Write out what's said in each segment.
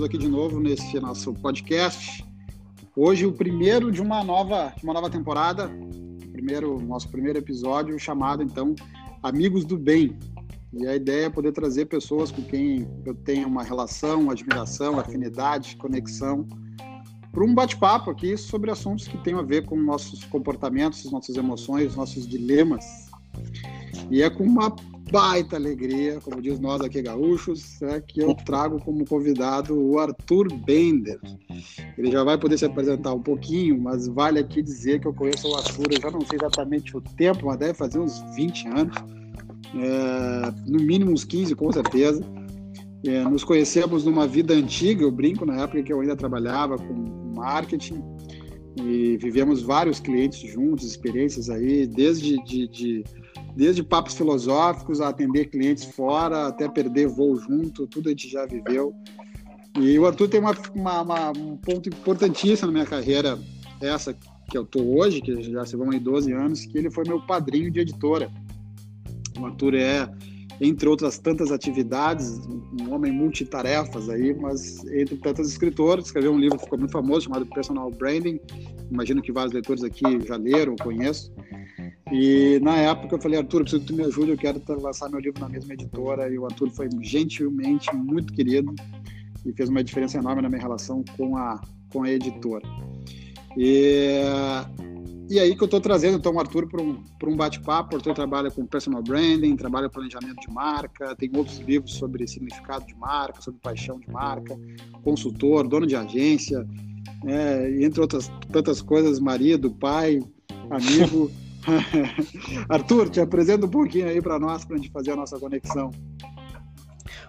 estamos aqui de novo nesse nosso podcast. Hoje o primeiro de uma nova, de uma nova temporada, primeiro nosso primeiro episódio chamado então Amigos do Bem. E a ideia é poder trazer pessoas com quem eu tenho uma relação, admiração, afinidade, conexão, para um bate-papo aqui sobre assuntos que têm a ver com nossos comportamentos, nossas emoções, nossos dilemas. E é com uma baita alegria, como diz nós aqui gaúchos, é que eu trago como convidado o Arthur Bender. Ele já vai poder se apresentar um pouquinho, mas vale aqui dizer que eu conheço o Arthur, eu já não sei exatamente o tempo, mas deve fazer uns 20 anos, é, no mínimo uns 15 com certeza. É, nos conhecemos numa vida antiga, eu brinco, na época que eu ainda trabalhava com marketing, e vivemos vários clientes juntos, experiências aí, desde de, de desde papos filosóficos a atender clientes fora, até perder voo junto, tudo a gente já viveu. E o Arthur tem uma, uma, uma, um ponto importantíssimo na minha carreira, essa que eu estou hoje, que já se vão aí 12 anos, que ele foi meu padrinho de editora. O Arthur é, entre outras tantas atividades, um homem multitarefas aí, mas entre tantos escritores, escreveu um livro que ficou muito famoso, chamado Personal Branding, imagino que vários leitores aqui já leram, conheço. E na época eu falei, Arthur, preciso que tu me ajude, eu quero lançar meu livro na mesma editora. E o Arthur foi gentilmente muito querido e fez uma diferença enorme na minha relação com a, com a editora. E, e aí que eu estou trazendo então o Arthur para um, um bate-papo. O Arthur trabalha com personal branding, trabalha com planejamento de marca, tem outros livros sobre significado de marca, sobre paixão de marca, consultor, dono de agência, é, entre outras tantas coisas, marido, pai, amigo. Arthur, te apresenta um pouquinho aí para nós, para a gente fazer a nossa conexão.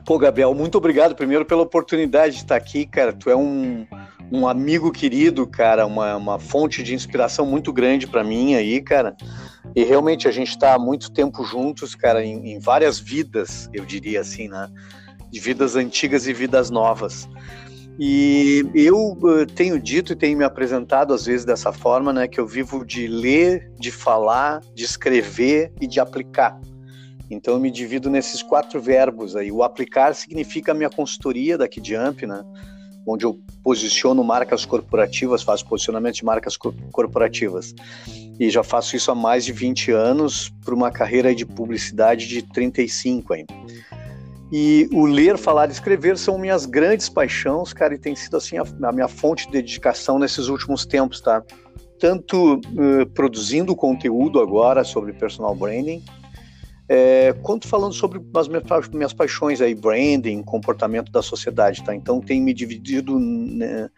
Pô, Gabriel, muito obrigado primeiro pela oportunidade de estar aqui, cara. Tu é um, um amigo querido, cara, uma, uma fonte de inspiração muito grande para mim aí, cara. E realmente a gente está há muito tempo juntos, cara, em, em várias vidas, eu diria assim, né? De vidas antigas e vidas novas. E eu uh, tenho dito e tenho me apresentado às vezes dessa forma, né, que eu vivo de ler, de falar, de escrever e de aplicar. Então eu me divido nesses quatro verbos aí. O aplicar significa a minha consultoria daqui de Amp, né, onde eu posiciono marcas corporativas, faço posicionamento de marcas corporativas. E já faço isso há mais de 20 anos para uma carreira de publicidade de 35 ainda. E o ler, falar e escrever são minhas grandes paixões, cara, e tem sido assim a, a minha fonte de dedicação nesses últimos tempos, tá? Tanto uh, produzindo conteúdo agora sobre personal branding, é, quanto falando sobre as minhas, minhas, paixões aí, branding, comportamento da sociedade, tá? Então tem me dividido né,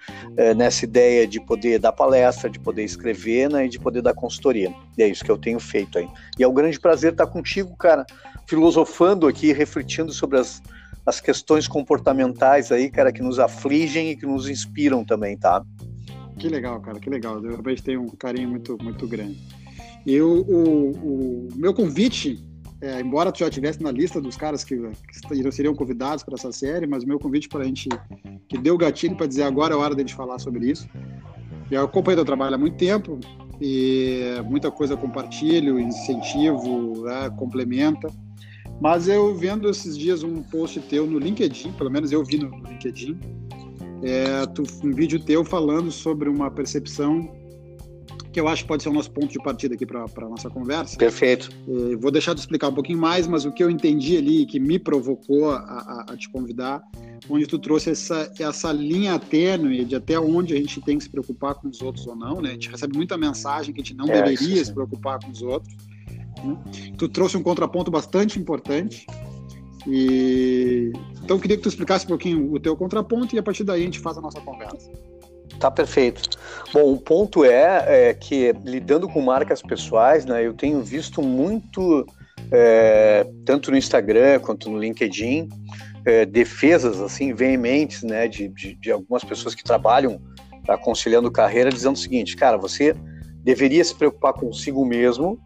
nessa ideia de poder dar palestra, de poder escrever, né, e de poder dar consultoria. E é isso que eu tenho feito aí. E é um grande prazer estar contigo, cara, filosofando aqui, refletindo sobre as, as questões comportamentais aí, cara, que nos afligem e que nos inspiram também, tá? Que legal, cara, que legal. Eu realmente tenho um carinho muito, muito grande. E o, o, o meu convite é, embora tu já estivesse na lista dos caras que, que seriam convidados para essa série, mas o meu convite para a gente, que deu gatilho para dizer agora é a hora de gente falar sobre isso. Eu acompanho teu trabalho há muito tempo e muita coisa compartilho, incentivo, é, complementa. Mas eu vendo esses dias um post teu no LinkedIn, pelo menos eu vi no, no LinkedIn, é, tu, um vídeo teu falando sobre uma percepção que eu acho que pode ser o nosso ponto de partida aqui para a nossa conversa. Perfeito. É, vou deixar de explicar um pouquinho mais, mas o que eu entendi ali, que me provocou a, a, a te convidar, onde tu trouxe essa, essa linha tênue de até onde a gente tem que se preocupar com os outros ou não, né? A gente recebe muita mensagem que a gente não é, deveria se preocupar com os outros. Né? Tu trouxe um contraponto bastante importante. E então eu queria que tu explicasse um pouquinho o teu contraponto e a partir daí a gente faz a nossa conversa. Tá perfeito. Bom, o ponto é, é, que lidando com marcas pessoais, né, eu tenho visto muito, é, tanto no Instagram quanto no LinkedIn, é, defesas assim veementes, né, de, de, de, algumas pessoas que trabalham aconselhando carreira, dizendo o seguinte, cara, você deveria se preocupar consigo mesmo,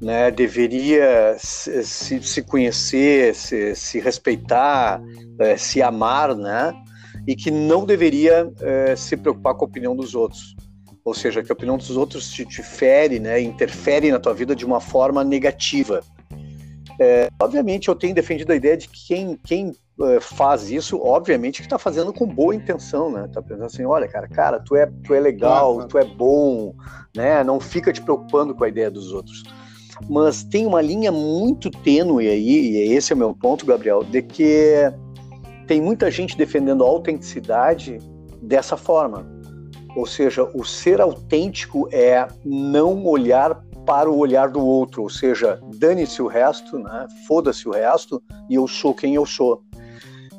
né, deveria se, se, conhecer, se, se respeitar, é, se amar, né, e que não deveria é, se preocupar com a opinião dos outros. Ou seja, que a opinião dos outros te, te fere, né, interfere na tua vida de uma forma negativa. É, obviamente, eu tenho defendido a ideia de que quem, quem é, faz isso, obviamente, que está fazendo com boa intenção, né? Tá pensando assim, olha, cara, cara, tu é, tu é legal, tu é bom, né? Não fica te preocupando com a ideia dos outros. Mas tem uma linha muito tênue aí, e esse é o meu ponto, Gabriel, de que tem muita gente defendendo a autenticidade dessa forma. Ou seja, o ser autêntico é não olhar para o olhar do outro, ou seja, dane-se o resto, né? foda-se o resto, e eu sou quem eu sou.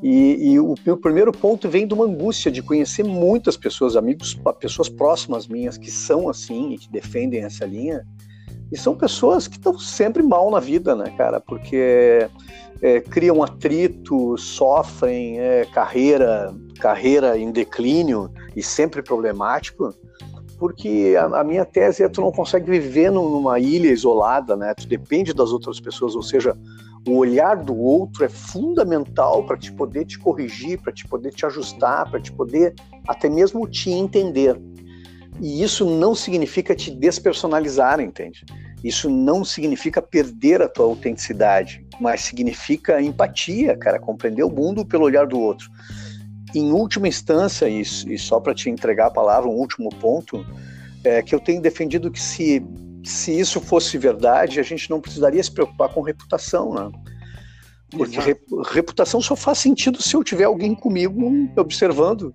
E, e, o meu primeiro ponto vem de uma angústia de conhecer muitas pessoas, amigos, pessoas próximas minhas que são assim e que defendem essa linha. E são pessoas que estão sempre mal na vida, né, cara? Porque é, criam atrito, sofrem é, carreira, carreira em declínio e sempre problemático porque a, a, minha tese é tu não consegue viver numa ilha isolada, né? Tu depende das outras pessoas, ou seja, o olhar do outro é fundamental para te poder te corrigir, para te poder te ajustar, para te poder até mesmo te entender. E isso não significa te despersonalizar, entende? Isso não significa perder a tua autenticidade, mas significa empatia, cara, compreender o mundo pelo olhar do outro em última instância, e, e só para te entregar a palavra, um último ponto, é que eu tenho defendido que se, se isso fosse verdade, a gente não precisaria se preocupar com reputação, né? Porque re, reputação só faz sentido se eu tiver alguém comigo observando.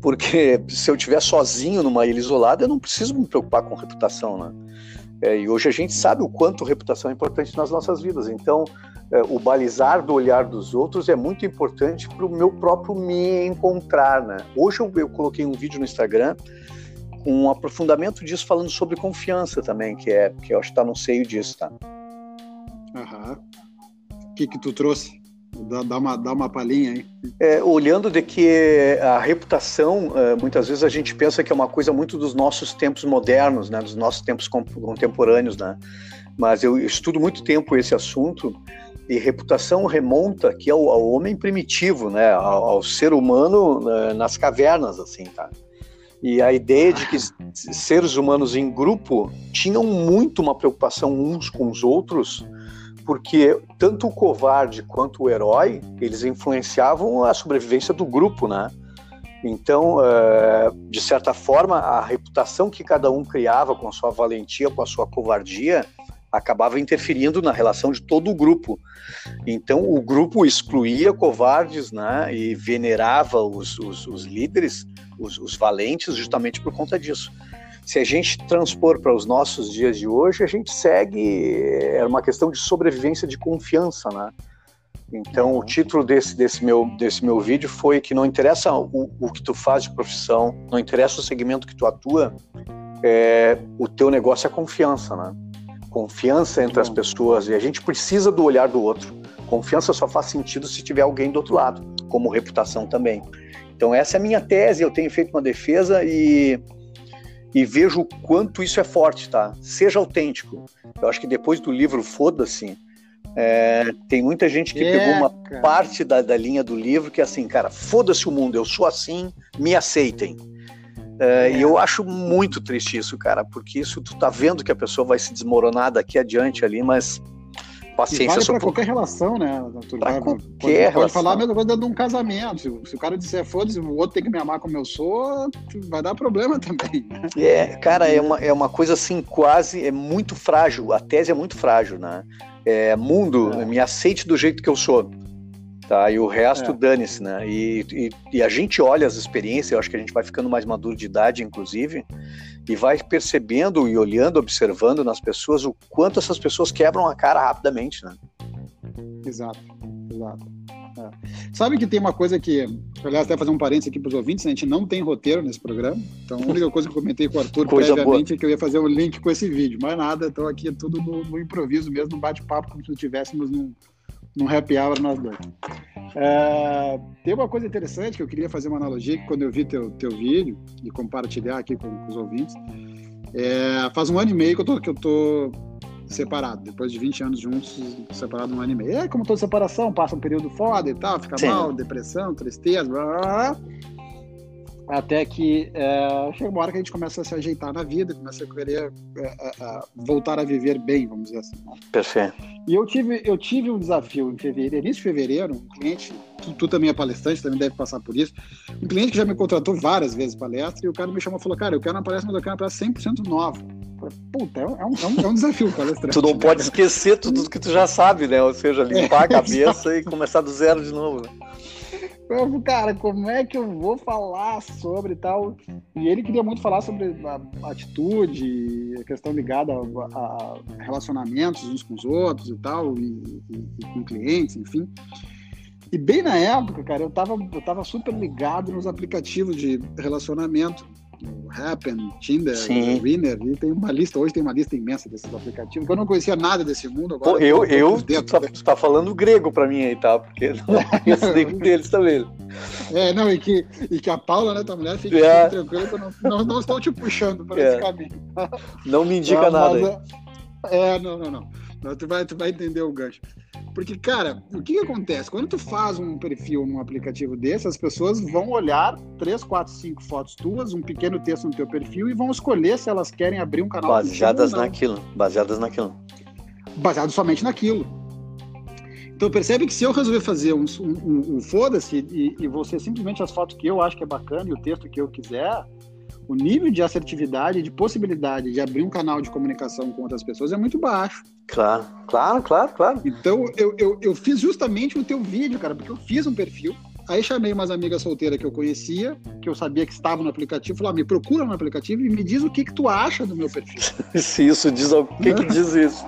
Porque se eu estiver sozinho numa ilha isolada, eu não preciso me preocupar com reputação, né? É, e hoje a gente sabe o quanto reputação é importante nas nossas vidas. Então, é, o balizar do olhar dos outros é muito importante para o meu próprio me encontrar, né? Hoje eu, eu, coloquei um vídeo no Instagram com um aprofundamento disso falando sobre confiança também, que é que eu acho que está no seio disso, tá? Aham. Que que tu trouxe? Dá, dá, uma, dá uma palhinha aí. É, olhando de que a reputação, é, muitas vezes a gente pensa que é uma coisa muito dos nossos tempos modernos, né, dos nossos tempos contemporâneos, né? Mas eu estudo muito tempo esse assunto e reputação remonta aqui ao, ao homem primitivo, né, ao, ao ser humano uh, nas cavernas, assim, tá? E a ideia de que seres humanos em grupo tinham muito uma preocupação uns com os outros, porque tanto o covarde quanto o herói, eles influenciavam a sobrevivência do grupo, né? Então, uh, de certa forma, a reputação que cada um criava com a sua valentia, com a sua covardia, acabava interferindo na relação de todo o grupo. Então, o grupo excluía covardes né, e venerava os, os, os líderes, os, os, valentes, justamente por conta disso. Se a gente transpor para os nossos dias de hoje, a gente segue. É uma questão de sobrevivência de confiança, né? Então, o título desse, desse, meu, desse meu vídeo foi que não interessa o, o que tu faz de profissão, não interessa o segmento que tu atua, é, o teu negócio é confiança, né? confiança entre as pessoas e a gente precisa do olhar do outro. Confiança só faz sentido se tiver alguém do outro lado, como reputação também. Então essa é a minha tese, eu tenho feito uma defesa e, e vejo o quanto isso é forte, tá? Seja autêntico. Eu acho que depois do livro Foda-se, é, tem muita gente que é, pegou uma cara. parte da, da linha do livro que é assim, cara, foda-se o mundo, eu sou assim, me aceitem. É, e eu acho muito triste isso, cara, porque isso tu tá vendo que a pessoa vai se desmoronar daqui adiante ali, mas paciência. E vale para qualquer relação, né? Pra qualquer pode, relação. pode falar a mesma coisa de um casamento. Se, se o cara disser foda-se, o outro tem que me amar como eu sou, vai dar problema também. Né? É, cara, é uma, é uma coisa assim, quase, é muito frágil. A tese é muito frágil, né? É, mundo, é. me aceite do jeito que eu sou tá? E o resto é. dane-se, né? E, e, e, a gente olha as experiências, eu acho que a gente vai ficando mais maduro de idade, inclusive, e vai percebendo e olhando, observando nas pessoas o quanto essas pessoas quebram a cara rapidamente, né? Exato, exato. É. Sabe que tem uma coisa que, aliás, até fazer um parênteses aqui para os ouvintes, né? a gente não tem roteiro nesse programa, então a única coisa que eu comentei com o Arthur coisa previamente boa. é que eu ia fazer um link com esse vídeo, mais nada, então aqui é tudo no, no improviso mesmo, no bate-papo, como se estivéssemos num, num happy hour nós dois. É, tem uma coisa interessante que eu queria fazer uma analogia que quando eu vi teu, teu vídeo e compartilhar aqui com, com os ouvintes. É, faz um ano e meio que eu tô, que eu tô separado, depois de 20 anos juntos, separado um ano e meio. É como toda separação, passa um período foda e tal, fica Sim. mal, depressão, tristeza, blá, blá, blá. Até que é, chega uma hora que a gente começa a se ajeitar na vida, começa a querer é, é, voltar a viver bem, vamos dizer assim. Né? Perfeito. E eu tive, eu tive um desafio em fevereiro, início de fevereiro, um cliente, tu, tu, também é palestrante, também deve passar por isso, um cliente que já me contratou várias vezes palestra, e o cara me chamou e falou, cara, eu quero uma palestra, mas eu quero uma palestra 100% nova. Puta, é um, é um, é um desafio palestrante. tu não pode esquecer tudo que tu já sabe, né? Ou seja, limpar a cabeça e começar do zero de novo, né? Eu, cara, como é que eu vou falar sobre tal? E ele queria muito falar sobre a atitude, a questão ligada a, relacionamentos uns com os outros e tal, e, e, e, com clientes, enfim. E bem na época, cara, eu tava, eu tava super ligado nos aplicativos de relacionamento o Happen, Tinder, Sim. Winner, e tem uma lista, hoje tem uma lista imensa desses aplicativos, eu não conhecia nada desse mundo. Agora Pô, eu, eu, tu, tá, tu tá falando grego pra mim aí, tá? Porque eu não conheço nenhum deles também. É, não, e que, e que a Paula, né, tua mulher, fique é. tranquila que eu não, não, não, estou te puxando para é. esse caminho. Não me indica nada. Mas, é, não, não, não. Tu vai, tu vai entender o gancho. Porque, cara, o que, que, acontece? Quando tu faz um perfil num aplicativo desse, as pessoas vão olhar três, quatro, cinco fotos tuas, um pequeno texto no teu perfil e vão escolher se elas querem abrir um canal. Baseadas naquilo. Baseadas naquilo. Baseado somente naquilo. Então percebe que se eu resolver fazer um, um, um foda-se e, e você simplesmente as fotos que eu acho que é bacana e o texto que eu quiser, o nível de assertividade, de possibilidade de abrir um canal de comunicação com outras pessoas é muito baixo. Claro, claro, claro, claro. Então eu, eu, eu fiz justamente o teu vídeo, cara, porque eu fiz um perfil Aí chamei umas amigas solteiras que eu conhecia, que eu sabia que estavam no aplicativo, falei, ah, me procura no aplicativo e me diz o que que tu acha do meu perfil. Se isso diz, o que que diz isso?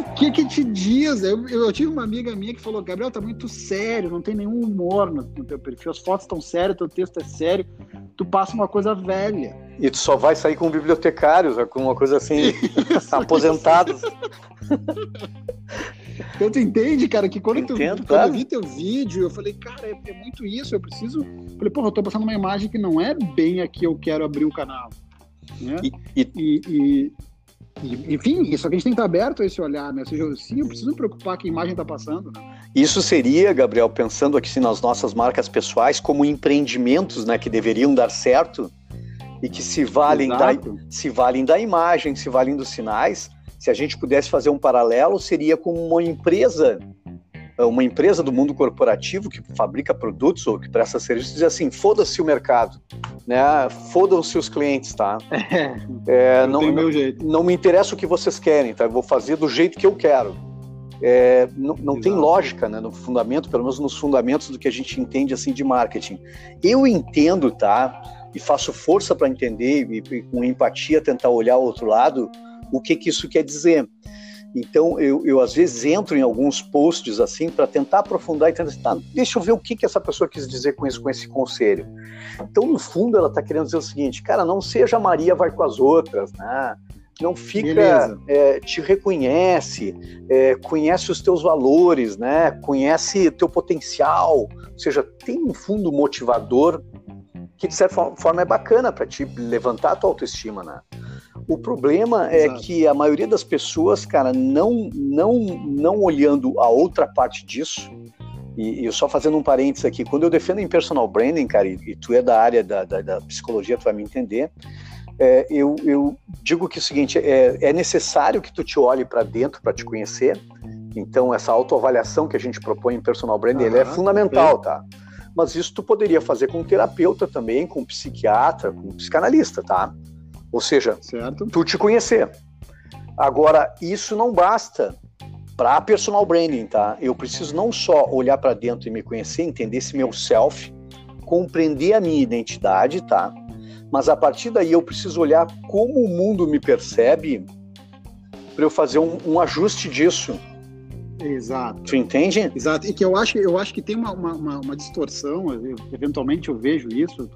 O que que te diz? Eu, eu, tive uma amiga minha que falou, Gabriel, tá muito sério, não tem nenhum humor no, no teu perfil, as fotos estão sérias, teu texto é sério, tu passa uma coisa velha. E tu só vai sair com bibliotecários, com uma coisa assim, aposentados. Então tu entende, cara, que quando, tu, quando claro. eu vi teu vídeo, eu falei, cara, é, é, muito isso, eu preciso. Falei, porra, eu tô passando uma imagem que não é bem aqui eu quero abrir o canal. Né? E, e, e, e enfim, isso aqui a gente tem que estar aberto a esse olhar, né? Ou seja, sim, eu preciso me preocupar que a imagem está passando. Né? Isso seria, Gabriel, pensando aqui nas nossas marcas pessoais, como empreendimentos né, que deveriam dar certo e que se valem, da, se valem da imagem, se valem dos sinais, se a gente pudesse fazer um paralelo, seria com uma empresa, uma empresa do mundo corporativo que fabrica produtos ou que presta serviços, dizer assim, foda-se o mercado, né? Fodam-se os clientes, tá? É não, não, não, me interessa o que vocês querem, tá? Eu vou fazer do jeito que eu quero. É, não, não tem lógica, né? No fundamento, pelo menos nos fundamentos do que a gente entende assim de marketing. Eu entendo, tá? E faço força para entender e, e com empatia tentar olhar o outro lado o que, que isso quer dizer. Então, eu, eu às vezes entro em alguns posts assim para tentar aprofundar e tentar, tá, deixa eu ver o que, que essa pessoa quis dizer com isso, com esse conselho. Então, no fundo, ela está querendo dizer o seguinte, cara, não seja Maria vai com as outras, né? Não fica, é, te reconhece, é, conhece os teus valores, né? Conhece teu potencial, ou seja, tem um fundo motivador que de certa forma é bacana para te levantar a tua autoestima, né? O problema é Exato. que a maioria das pessoas, cara, não, não, não olhando a outra parte disso, e, e só fazendo um parênteses aqui, quando eu defendo em personal branding, cara, e, e tu é da área da, da, da, psicologia, tu vai me entender, é, eu, eu digo que é o seguinte, é, é necessário que tu te olhe para dentro para te conhecer, então essa autoavaliação que a gente propõe em personal branding, uhum, é fundamental, tá? Mas isso tu poderia fazer com um terapeuta também, com um psiquiatra, com um psicanalista, tá? Ou seja, certo. tu te conhecer. Agora, isso não basta para personal branding, tá? Eu preciso não só olhar para dentro e me conhecer, entender esse meu self, compreender a minha identidade, tá? Mas a partir daí eu preciso olhar como o mundo me percebe para eu fazer um, um, ajuste disso. Exato. Tu entende? Exato. E que eu acho, eu acho que tem uma, uma, uma distorção, eventualmente eu vejo isso,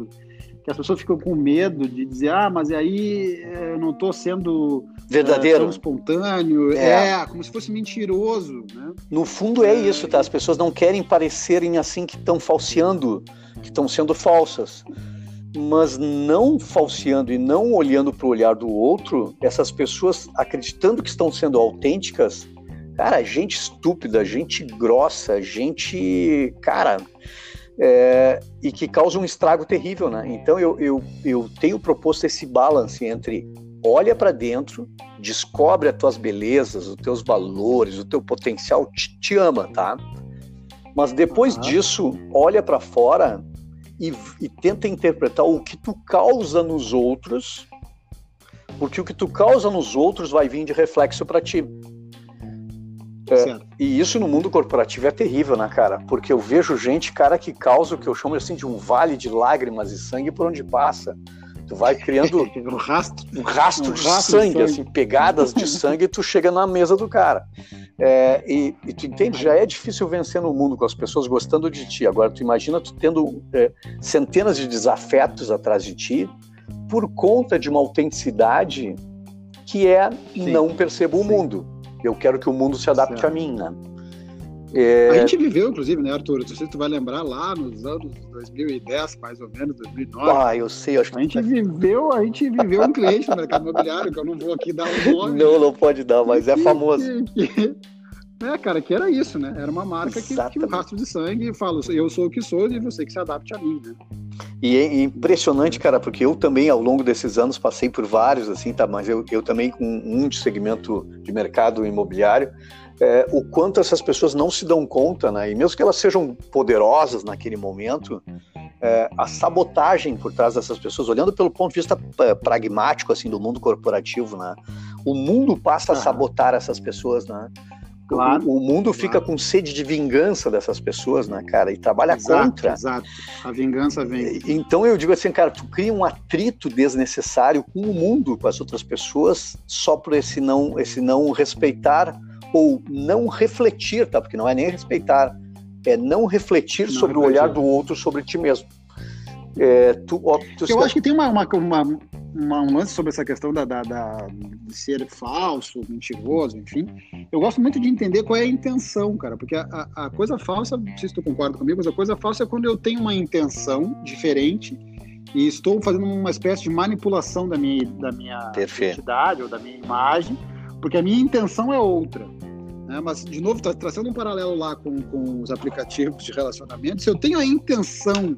que as pessoas ficam com medo de dizer, ah, mas aí eh, eu não estou sendo eh, verdadeiro, tão espontâneo, é. é. como se fosse mentiroso, né? No fundo é, é isso, tá? As pessoas não querem parecerem assim que estão falseando, que estão sendo falsas. Mas não falseando e não olhando para o olhar do outro, essas pessoas acreditando que estão sendo autênticas, cara, gente estúpida, gente grossa, gente, cara, é, e que causa um estrago terrível, né? Então eu, eu, eu tenho proposto esse balance entre olha para dentro, descobre as tuas belezas, os teus valores, o teu potencial, te, te ama, tá? Mas depois uhum. disso, olha para fora e, e tenta interpretar o que tu causa nos outros, porque o que tu causa nos outros vai vir de reflexo para ti. É, e isso no mundo corporativo é terrível, né, cara? Porque eu vejo gente, cara, que causa o que eu chamo assim de um vale de lágrimas e sangue por onde passa. Tu vai criando um rastro, um rastro, um de, rastro sangue, de, sangue, assim, pegadas de sangue, e tu chega na mesa do cara. É, e, e, tu entende, já é difícil vencer no mundo com as pessoas gostando de ti. Agora, tu imagina tu tendo é, centenas de desafetos atrás de ti por conta de uma autenticidade que é Sim. não percebo o mundo. Eu quero que o mundo se adapte certo. a mim, né? É... A gente viveu, inclusive, né, Arthur? Não sei se tu vai lembrar lá nos anos 2010, mais ou menos, 2009. Ah, eu sei, acho que. A gente viveu, a gente viveu um cliente no mercado imobiliário, que eu não vou aqui dar o nome. Não, não pode dar, mas é famoso. É, cara, que era isso, né? Era uma marca que tinha um rastro de sangue e fala, eu sou o que sou e você que se adapte a mim, né? E é impressionante, cara, porque eu também, ao longo desses anos, passei por vários, assim, tá? Mas eu, eu também, com um de segmento de mercado imobiliário, é, o quanto essas pessoas não se dão conta, né? E mesmo que elas sejam poderosas naquele momento, é, a sabotagem por trás dessas pessoas, olhando pelo ponto de vista é, pragmático, assim, do mundo corporativo, né? O mundo passa a sabotar essas pessoas, né? Claro, o, o mundo claro. fica com sede de vingança dessas pessoas, né, cara? E trabalha exato, contra. Exato. A vingança vem. Então eu digo assim, cara, tu cria um atrito desnecessário com o mundo, com as outras pessoas, só por esse não, esse não respeitar ou não refletir, tá? Porque não é nem respeitar, é não refletir não sobre refletir. o olhar do outro sobre ti mesmo. É, tu, ó, tu eu acho que tem uma, uma, uma, uma, um lance sobre essa questão da, da, da, de ser falso, mentiroso, enfim. Eu gosto muito de entender qual é a intenção, cara, porque a, a coisa falsa, não sei se tu concorda comigo, mas a coisa falsa é quando eu tenho uma intenção diferente e estou fazendo uma espécie de manipulação da minha, da minha identidade ou da minha imagem, porque a minha intenção é outra. Né? Mas, de novo, tá traçando um paralelo lá com, com os aplicativos de relacionamento. Se eu tenho a intenção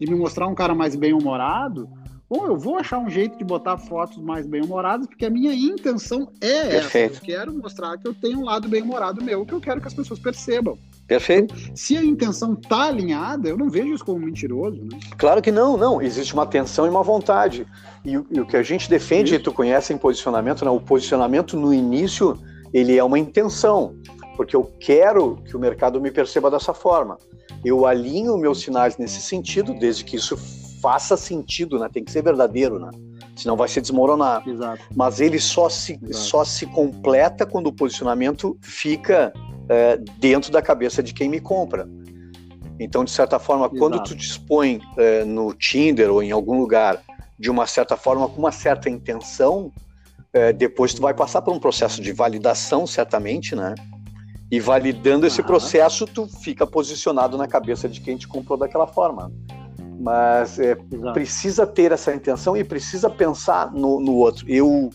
de me mostrar um cara mais bem-humorado, bom, eu vou achar um jeito de botar fotos mais bem-humoradas, porque a minha intenção é Perfeito. essa. Eu quero mostrar que eu tenho um lado bem-humorado meu, que eu quero que as pessoas percebam. Perfeito. Então, se a intenção tá alinhada, eu não vejo isso como mentiroso. Né? Claro que não, não. Existe uma tensão e uma vontade. E, e o que a gente defende, isso. e tu conhece em posicionamento, né? o posicionamento no início, ele é uma intenção, porque eu quero que o mercado me perceba dessa forma eu alinho meus sinais nesse sentido, desde que isso faça sentido, né? Tem que ser verdadeiro, né? Senão vai se desmoronar. Exato. Mas ele só se, só se completa quando o posicionamento fica é, dentro da cabeça de quem me compra. Então, de certa forma, Exato. quando tu dispõe é, no Tinder ou em algum lugar de uma certa forma, com uma certa intenção, é, depois tu vai passar por um processo de validação, certamente, né? E validando esse processo, tu fica posicionado na cabeça de quem te comprou daquela forma. Mas é, precisa ter essa intenção e precisa pensar no, no outro. Eu,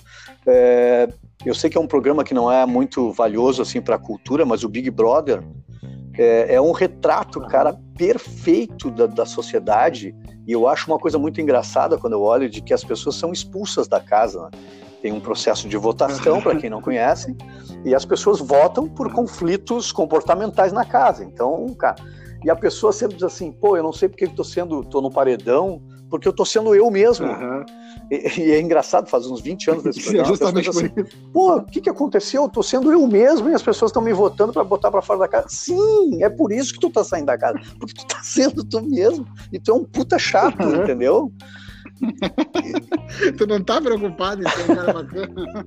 é, eu sei que é um programa que não é muito valioso assim para a cultura, mas o Big Brother é, é um retrato, cara, perfeito da, da sociedade. E eu acho uma coisa muito engraçada quando eu olho de que as pessoas são expulsas da casa. Né? Tem um processo de votação, para quem não conhece, e as pessoas votam por conflitos comportamentais na casa. Então, cara, e a pessoa sempre diz assim, pô, eu não sei porque estou sendo, tô no paredão, porque eu estou sendo eu mesmo. Uhum. E, e, é engraçado, faz uns 20 anos desse programa. É justamente assim, Pô, o que, que aconteceu? Eu tô sendo eu mesmo e as pessoas estão me votando para botar para fora da casa. Sim, é por isso que tu tá saindo da casa. Porque tu tá sendo tu mesmo. E tu é um puta chato, uhum. entendeu? tu não tá preocupado em ser um cara bacana?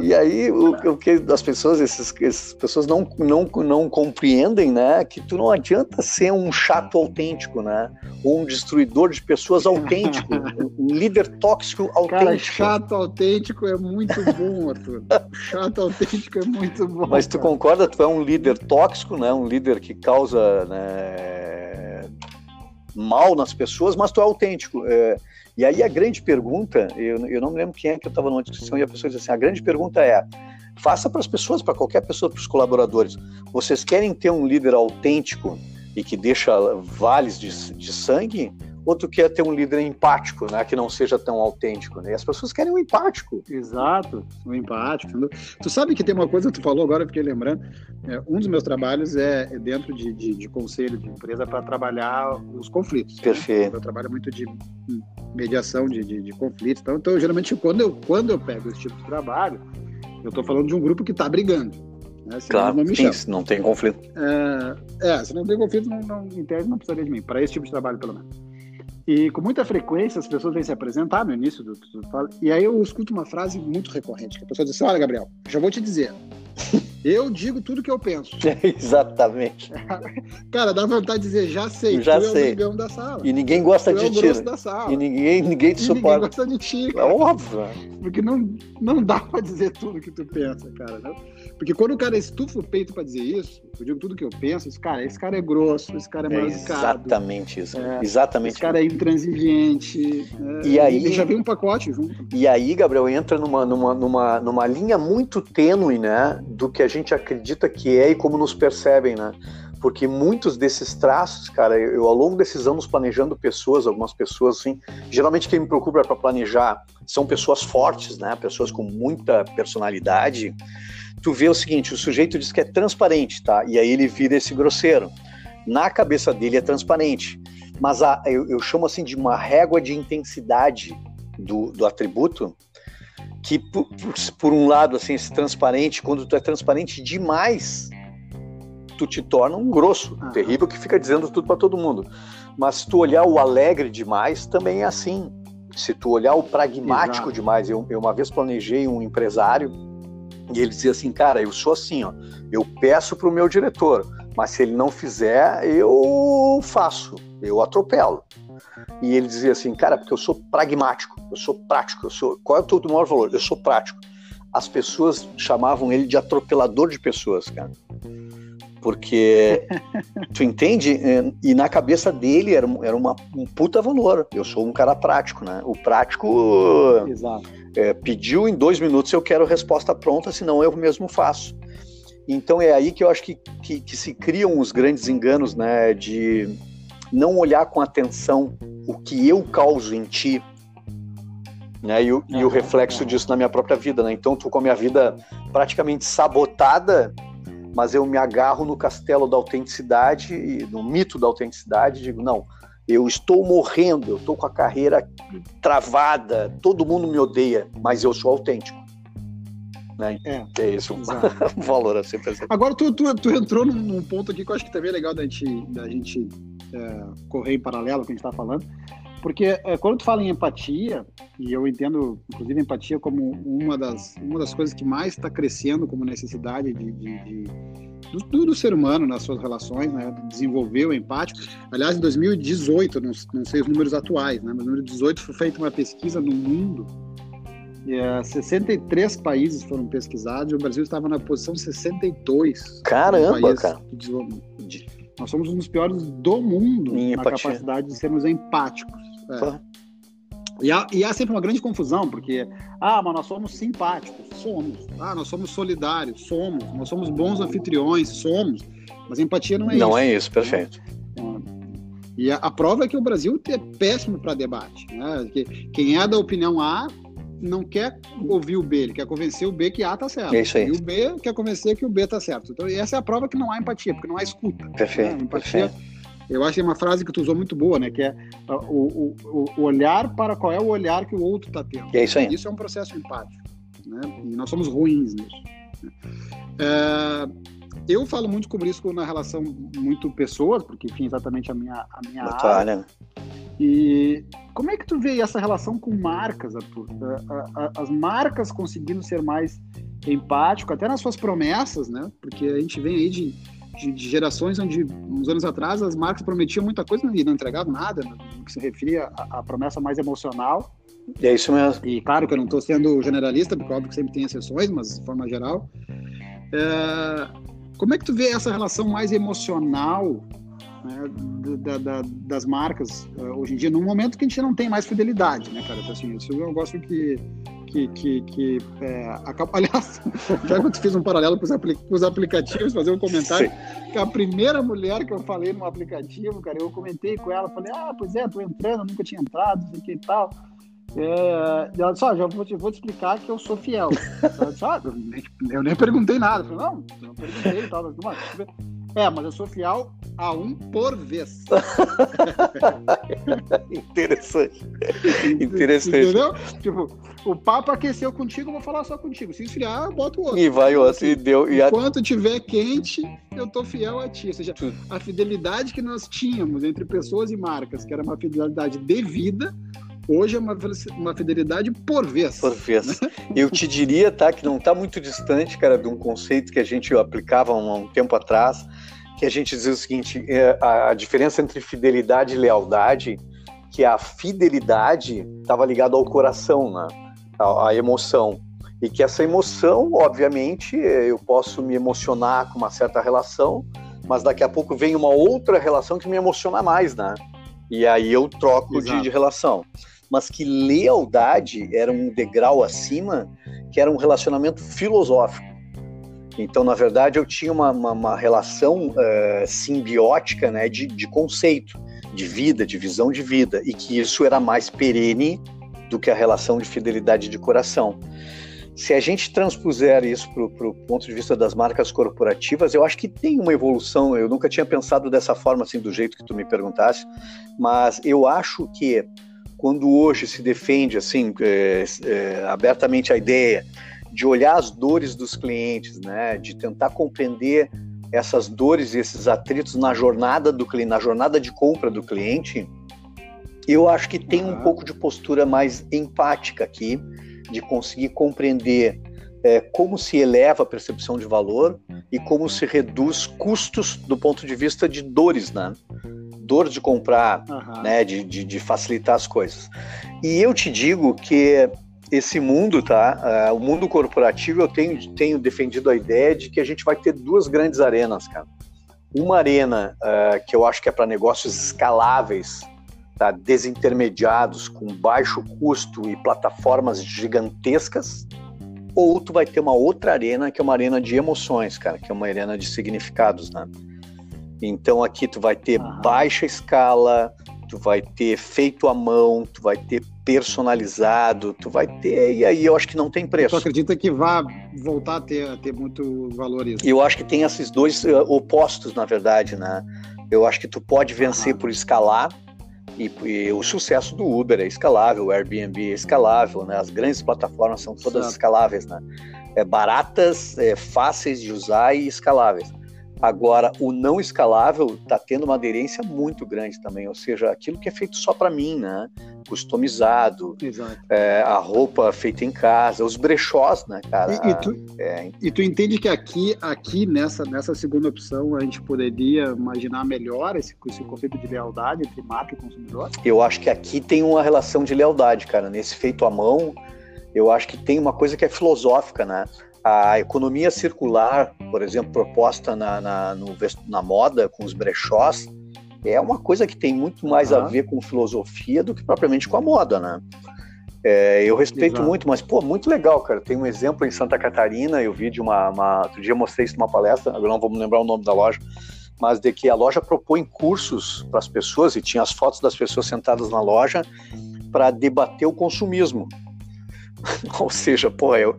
e aí, o, o que as pessoas, essas, essas pessoas não, não, não compreendem, né? Que tu não adianta ser um chato autêntico, né? Ou um destruidor de pessoas autêntico, um líder tóxico autêntico. Cara, chato autêntico é muito bom, Arthur. Chato autêntico é muito bom. Mas tu cara. concorda? Tu é um líder tóxico, né? Um líder que causa, né? mal nas pessoas, mas tu é autêntico. É, e aí a grande pergunta, eu, eu não me lembro quem é que eu estava numa discussão e a pessoa disse assim, a grande pergunta é, faça para as pessoas, para qualquer pessoa, para os colaboradores, vocês querem ter um líder autêntico e que deixa vales de, de sangue, outro quer ter um líder empático, né, que não seja tão autêntico, né? E as pessoas querem um empático. Exato, um empático. Tu sabe que tem uma coisa que tu falou agora, eu fiquei lembrando, é, um dos meus trabalhos é, é dentro de, de, de conselho de empresa para trabalhar os conflitos. Né? Perfeito. Né? Eu trabalho muito de mediação de, de, de conflitos, então, então geralmente quando eu, quando eu pego esse tipo de trabalho, eu estou falando de um grupo que está brigando. Né? Claro, não, sim, não tem conflito. É, é, se não tem conflito, não, não, em tese não precisaria de mim, para esse tipo de trabalho pelo menos. E com muita frequência as pessoas vêm se apresentar no início do, e aí eu escuto uma frase muito recorrente, que a pessoa diz assim, olha Gabriel, já vou te dizer, eu digo tudo que eu penso. Exatamente. Cara, dá vontade de dizer, já sei, já tu sei. é o brigão da sala. E ninguém gosta tu de é ti. Né? Da sala. E ninguém, ninguém te e suporta. Ninguém gosta de ti. Cara. É óbvio. Porque não, não dá pra dizer tudo que tu pensa, cara. Né? Porque quando o cara estufa o peito para dizer isso, eu digo tudo que eu penso, esse cara, esse cara é grosso, esse cara é mal educado. Exatamente isso. É, exatamente. Esse cara é intransigente. É, e aí já vem um pacote junto. E aí, Gabriel, entra numa, numa, numa, numa linha muito tênue, né, do que a gente acredita que é e como nos percebem, né? Porque muitos desses traços, cara, eu, eu ao longo desses anos planejando pessoas, algumas pessoas assim, geralmente quem me preocupa para planejar são pessoas fortes, né? Pessoas com muita personalidade tu vê o seguinte, o sujeito diz que é transparente, tá? E aí ele vira esse grosseiro. Na cabeça dele é transparente, mas a, eu, eu chamo assim de uma régua de intensidade do, do atributo que por, por, um lado assim esse transparente quando tu é transparente demais tu te torna um grosso terrível que fica dizendo tudo para todo mundo mas se tu olhar o alegre demais também é assim se tu olhar o pragmático Exato. demais eu, eu uma vez planejei um empresário e ele dizia assim, cara, eu sou assim, ó, eu peço para o meu diretor, mas se ele não fizer, eu faço, eu atropelo. E ele dizia assim, cara, porque eu sou pragmático, eu sou prático, eu sou. Qual é o teu maior valor? Eu sou prático. As pessoas chamavam ele de atropelador de pessoas, cara. Porque tu entende? É, e na cabeça dele era, era uma, um puta valor. Eu sou um cara prático, né? O prático é, pediu em dois minutos eu quero resposta pronta, senão eu mesmo faço. Então é aí que eu acho que, que, que se criam os grandes enganos, né? De não olhar com atenção o que eu causo em ti, né? E, o, e o reflexo disso na minha própria vida, né? Então, tô com a minha vida praticamente sabotada mas eu me agarro no castelo da autenticidade, no mito da autenticidade, e digo, não, eu estou morrendo, eu estou com a carreira travada, todo mundo me odeia, mas eu sou autêntico. Né? É, é isso o valor a ser presente. Agora, tu, tu, tu, entrou num ponto aqui que eu acho que também é legal da gente, da gente é, correr em paralelo com o que a gente está falando, porque é, quando tu fala em empatia, e eu entendo, inclusive, empatia como uma das, uma das coisas que mais está crescendo como necessidade de, de, de do, do, ser humano nas suas relações, né? desenvolver o empático. Aliás, em 2018, não, não sei os números atuais, né? mas em 2018 foi feita uma pesquisa no mundo e, uh, 63 países foram pesquisados e o Brasil estava na posição 62. Caramba, cara! Nós somos um dos piores do mundo em na empatia. capacidade de sermos empáticos. É. E há, e há, sempre uma grande confusão, porque, ah, mas nós somos simpáticos, somos. Ah, nós somos solidários, somos. Nós somos bons anfitriões, somos. Mas empatia não é não isso. Não é isso, perfeito. É. E a, a, prova é que o Brasil é péssimo para debate. Né? Que, quem é da opinião A não quer ouvir o B, ele quer convencer o B que A está certo. É isso aí. E o B quer convencer que o B está certo. Então, essa é a prova que não há empatia, porque não há escuta. Perfeito. Né? Empatia, perfeito eu acho que é uma frase que tu usou muito boa, né? Que é o, o, o olhar para qual é o olhar que o outro está tendo. É isso aí. Isso é um processo empático. Né? E nós somos ruins nisso. Né? É, eu falo muito sobre isso na relação muito pessoas, porque, enfim, exatamente a minha, a minha área. área. Né? E como é que tu vê essa relação com marcas, Arthur? As marcas conseguindo ser mais empático, até nas suas promessas, né? Porque a gente vem aí de de, de, gerações onde, uns anos atrás, as marcas prometiam muita coisa e não entregavam nada, no que se referia à, à promessa mais emocional. É isso mesmo. E claro que eu não estou sendo generalista, porque óbvio que sempre tem exceções, mas de forma geral. É, como é que tu vê essa relação mais emocional né, da, da, das marcas uh, hoje em dia, num momento que a gente não tem mais fidelidade, né, cara? Então, assim, isso eu gosto que que, que, que é, aliás, já que tu fez um paralelo com os, com os aplicativos, fazer um comentário, Sim. que a primeira mulher que eu falei no aplicativo, cara, eu comentei com ela, falei, ah, pois é, tô entrando, nunca tinha entrado, não sei o que e tal. É, ela disse, ah, já vou te, vou te explicar que eu sou fiel. Ela disse, ah, eu, nem, eu nem perguntei nada. Eu falei, não, eu não perguntei e tal. Mas, é, mas eu sou fiel a um por vez. Interessante. Interessante. Entendeu? Tipo, o papo aqueceu contigo, eu vou falar só contigo. Se esfriar, eu boto o outro. E vai outro. E deu, e Enquanto a... tiver quente, eu tô fiel a ti. Ou seja, a fidelidade que nós tínhamos entre pessoas e marcas, que era uma fidelidade devida, hoje é uma, uma fidelidade por vez. Por vez. Né? Eu te diria, tá, que não está muito distante, cara, de um conceito que a gente aplicava um, um tempo atrás, que a gente dizia o seguinte: é, a, a diferença entre fidelidade e lealdade, que a fidelidade estava ligada ao coração, né? a, a emoção. E que essa emoção, obviamente, eu posso me emocionar com uma certa relação, mas daqui a pouco vem uma outra relação que me emociona mais, né? E aí eu troco de, de, relação mas que lealdade era um degrau acima, que era um relacionamento filosófico. Então, na verdade, eu tinha uma, uma, uma relação uh, simbiótica né, de, de conceito, de vida, de visão de vida, e que isso era mais perene do que a relação de fidelidade de coração. Se a gente transpuser isso para o ponto de vista das marcas corporativas, eu acho que tem uma evolução. Eu nunca tinha pensado dessa forma, assim, do jeito que tu me perguntasse, mas eu acho que quando hoje se defende assim é, é, abertamente a ideia de olhar as dores dos clientes, né, de tentar compreender essas dores e esses atritos na jornada do cliente, na jornada de compra do cliente, eu acho que tem um pouco de postura mais empática aqui, de conseguir compreender é, como se eleva a percepção de valor e como se reduz custos do ponto de vista de dores, né? Dor de comprar, uhum. né, de, de, de, facilitar as coisas. E eu te digo que esse mundo, tá, uh, o mundo corporativo, eu tenho, tenho defendido a ideia de que a gente vai ter duas grandes arenas, cara. Uma arena uh, que eu acho que é para negócios escaláveis, tá, desintermediados, com baixo custo e plataformas gigantescas, ou tu vai ter uma outra arena que é uma arena de emoções, cara, que é uma arena de significados, né? Então aqui tu vai ter baixa escala, tu vai ter feito à mão, tu vai ter personalizado, tu vai ter, e aí eu acho que não tem preço. Tu acredita que vai voltar a ter, a ter muito valor isso? Eu acho que tem esses dois uh, opostos, na verdade, né? Eu acho que tu pode vencer por escalar, e, e, o sucesso do Uber é escalável, o Airbnb é escalável, né? As grandes plataformas são todas certo. escaláveis, né? É baratas, é, fáceis de usar e escaláveis. Agora, o não escalável está tendo uma aderência muito grande também, ou seja, aquilo que é feito só para mim, né? Customizado, é, a roupa feita em casa, os brechós, né, cara? E, e, tu, é, e tu entende que aqui, aqui nessa, nessa segunda opção, a gente poderia imaginar melhor esse, esse conceito de lealdade entre marca e consumidor? Eu acho que aqui tem uma relação de lealdade, cara. Nesse feito à mão, eu acho que tem uma coisa que é filosófica, né? A economia circular, por exemplo, proposta na, na, no, na moda com os brechós, é uma coisa que tem muito mais uhum. a ver com filosofia do que propriamente com a moda, né? É, eu respeito Exato. muito, mas, pô, muito legal, cara. Tem um exemplo em Santa Catarina, eu vi de uma. uma outro dia eu mostrei isso numa palestra, agora não vou me lembrar o nome da loja, mas de que a loja propõe cursos para as pessoas, e tinha as fotos das pessoas sentadas na loja, para debater o consumismo. Ou seja, pô, eu,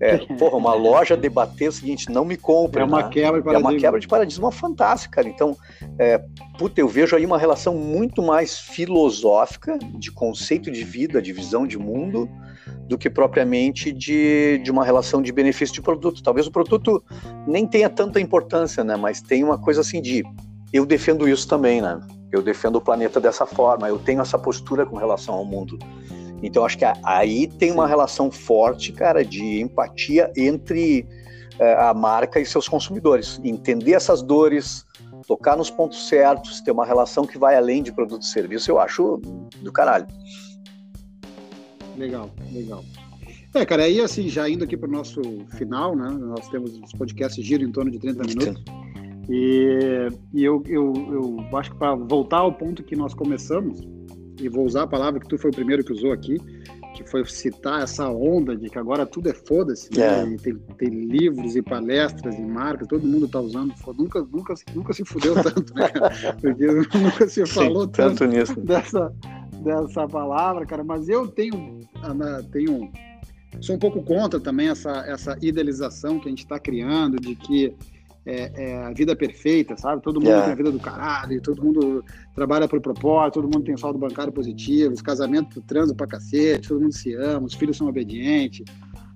é, porra, uma loja debater o seguinte, não me compre. É uma né? quebra de paradigma. É uma quebra de paradigma fantástica, cara. Então, é, puta, eu vejo aí uma relação muito mais filosófica de conceito de vida, de visão de mundo, do que propriamente de, de uma relação de benefício de produto. Talvez o produto nem tenha tanta importância, né? Mas tem uma coisa assim de eu defendo isso também, né? Eu defendo o planeta dessa forma, eu tenho essa postura com relação ao mundo. Então acho que aí tem uma relação forte, cara, de empatia entre é, a marca e seus consumidores. Entender essas dores, tocar nos pontos certos, ter uma relação que vai além de produto e serviço, eu acho do caralho. Legal, legal. É, cara, aí assim, já indo aqui para o nosso final, né? Nós temos os podcasts giram em torno de 30 minutos. E, e eu, eu, eu acho que para voltar ao ponto que nós começamos, e vou usar a palavra que tu foi o primeiro que usou aqui, que foi citar essa onda de que agora tudo é foda-se, né? É. tem, tem, livros e palestras e marcas, todo mundo está usando, nunca, nunca, nunca se fudeu tanto, né, cara? Porque nunca se falou Sim, tanto, tanto nisso. Dessa, dessa palavra, cara, mas eu tenho, tenho sou um pouco contra também essa, essa idealização que a gente está criando de que é, é, a vida perfeita, sabe? Todo mundo yeah. tem a vida do caralho, todo mundo trabalha por propósito, todo mundo tem saldo bancário positivo, os casamentos transam pra cacete, todo mundo se ama, os filhos são obedientes.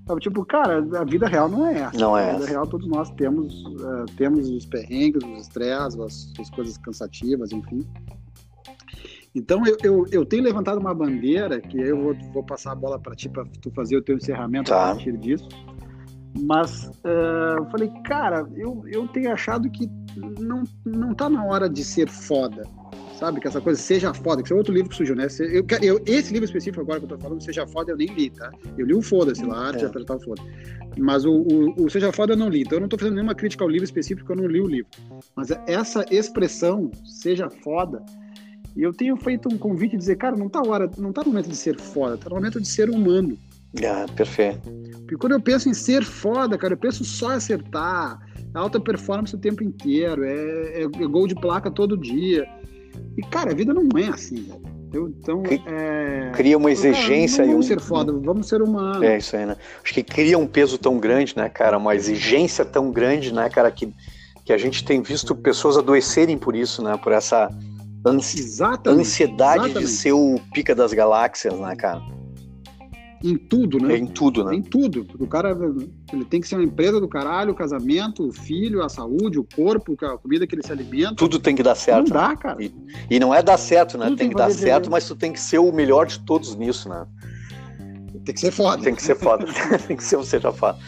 Sabe? Tipo, cara, a vida real não é essa. Não é. A vida real todos nós temos, uh, temos os perrengues, os estresses, as, as coisas cansativas, enfim. Então eu, eu, eu, tenho levantado uma bandeira que eu vou, vou passar a bola para ti para tu fazer o teu encerramento tá. a partir disso. Mas uh, eu falei, cara, eu, eu tenho achado que não, não tá na hora de ser foda. Sabe? Que essa coisa seja foda, que é outro livro que surgiu, né? Eu, eu, esse livro específico agora que eu tô falando, Seja Foda, eu nem li, tá? Eu li o Foda-se lá, Arte é. apertar o Foda. Mas o, o, o, Seja Foda eu não li. Então eu não tô fazendo nenhuma crítica ao livro específico, porque eu não li o livro. Mas essa expressão, Seja Foda, e eu tenho feito um convite de dizer, cara, não tá hora, não tá no momento de ser foda, tá no momento de ser humano. Ah, perfeito. Porque quando eu penso em ser foda, cara, eu penso só em acertar, alta performance o tempo inteiro, é, é, é gol de placa todo dia. E, cara, a vida não é assim, velho. Então, é... cria uma exigência cara, não vamos e um... ser foda, vamos ser humanos. É isso aí, né? Acho que cria um peso tão grande, né, cara? Uma exigência tão grande, né, cara, que, que a gente tem visto pessoas adoecerem por isso, né? Por essa ansi... exatamente, ansiedade exatamente. de ser o pica das galáxias, né, cara? Em tudo, né? É em tudo, né? Em tudo. O cara ele tem que ser uma empresa do caralho, o casamento, o filho, a saúde, o corpo, a comida que ele se alimenta. Tudo tem que dar certo. Não dá, cara. E, e não é dar certo, né? Tudo tem que dar certo, mas tu tem que ser o melhor de todos nisso, né? Tem que ser foda. Tem que ser foda. tem que ser o seja foda.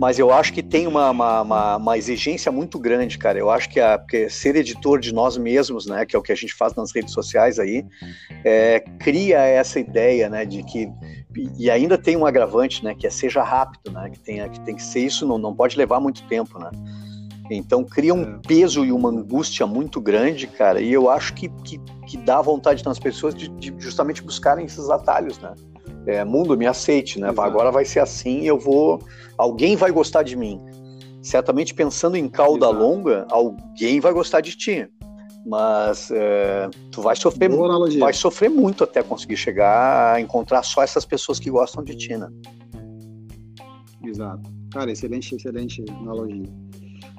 Mas eu acho que tem uma, uma, uma, uma, exigência muito grande, cara. Eu acho que a, ser editor de nós mesmos, né, que é o que a gente faz nas redes sociais aí, é, cria essa ideia, né, de que e ainda tem um agravante, né, que é seja rápido, né, que tem que tem que ser isso, não, não pode levar muito tempo, né. Então cria um é. peso e uma angústia muito grande, cara. E eu acho que, que, que dá vontade nas pessoas de, de justamente buscarem esses atalhos, né é, mundo me aceite, né? Exato. Agora vai ser assim, eu vou, alguém vai gostar de mim. Certamente pensando em cauda Exato. longa, alguém vai gostar de ti. Mas é, tu vai sofrer, vai sofrer muito até conseguir chegar a encontrar só essas pessoas que gostam de ti, né? Exato. Cara, excelente, excelente analogia.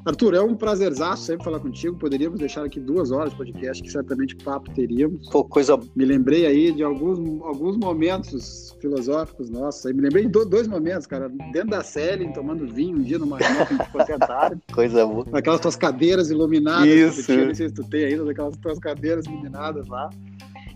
Arthur, é um prazerzaço sempre falar contigo. Poderíamos deixar aqui duas horas de podcast, que certamente papo teríamos. Pô, coisa. Me lembrei aí de alguns, alguns momentos filosóficos nossos. Aí me lembrei de dois momentos, cara. Dentro da série, tomando vinho um dia numa reunião que a gente ficou até tarde. Coisa boa. Aquelas tuas cadeiras iluminadas. Isso. Tinha, não sei se tu tem ainda, aquelas tuas cadeiras iluminadas lá.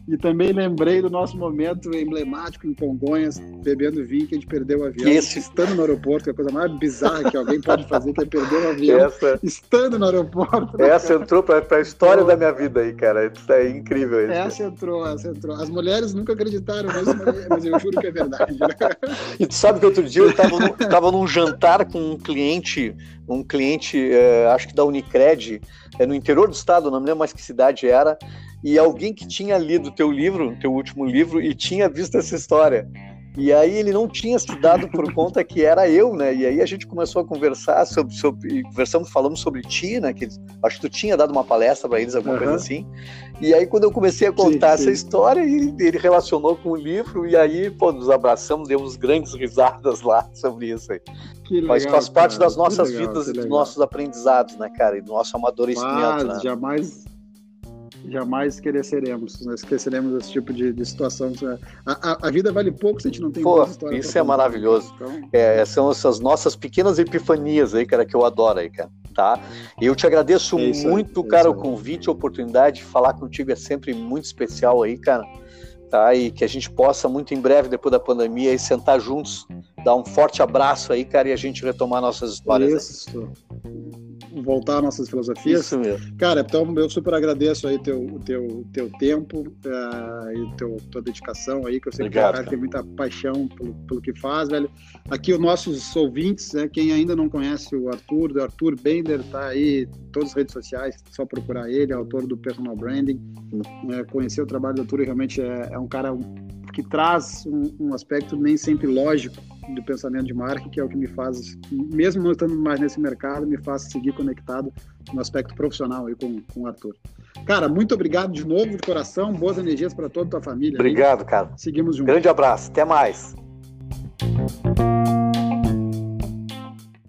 E também lembrei do nosso momento emblemático em Congonhas, bebendo vinho, que a gente perdeu o avião, Esse... estando no aeroporto, que é a coisa mais bizarra que alguém pode fazer, que é perder o avião, essa... estando no aeroporto. Essa cara? entrou para a história da minha vida aí, cara. Isso é incrível. Isso. Essa entrou, essa entrou. As mulheres nunca acreditaram nisso, mas eu juro que é verdade. Né? E tu sabe que outro dia eu estava num, tava num jantar com um cliente, um cliente, é, acho que da Unicred, é, no interior do estado, não me lembro mais que cidade era, e alguém que tinha lido teu livro, teu último livro, e tinha visto essa história. E aí ele não tinha se dado por conta que era eu, né? E aí a gente começou a conversar sobre, sobre conversamos, falamos sobre ti, né? Que acho que tu tinha dado uma palestra para eles, alguma uhum. coisa assim. E aí quando eu comecei a contar sim, sim. essa história, ele, ele, relacionou com o livro e aí, pô, nos abraçamos, demos grandes risadas lá sobre isso aí. Legal, Mas faz parte cara, das nossas legal, vidas e dos nossos aprendizados, né, cara? E do nosso amadurecimento, Mas, né? Jamais jamais esqueceremos, nós esqueceremos esse tipo de, de situação. A, a, a, vida vale pouco se a gente não tem Pô, Isso é maravilhoso. Então... É, são essas nossas pequenas epifanias aí, cara, que eu adoro aí, cara. Tá? Eu te agradeço isso, muito, cara, o convite, a oportunidade de falar contigo é sempre muito especial aí, cara. Tá? E que a gente possa muito em breve, depois da pandemia, aí, sentar juntos, dar um forte abraço aí, cara, e a gente retomar nossas histórias. Isso. Aí voltar às nossas filosofias. Isso mesmo. Cara, então eu super agradeço aí teu, o teu, teu tempo uh, e teu, tua dedicação aí, que eu sei Obrigado, que o cara tem muita paixão pelo, pelo que faz, velho. Aqui os nossos ouvintes, né, quem ainda não conhece o Arthur, o Arthur Bender tá aí em todas as redes sociais, só procurar ele, é autor do Personal Branding. Hum. É, conhecer o trabalho do Arthur realmente é, é um cara que traz um, um, aspecto nem sempre lógico do pensamento de marketing, que é o que me faz, mesmo não estando mais nesse mercado, me faz seguir conectado no aspecto profissional aí com, com o Arthur. Cara, muito obrigado de novo, de coração, boas energias para toda a tua família. Obrigado, aí. cara. Seguimos juntos. Grande abraço, até mais.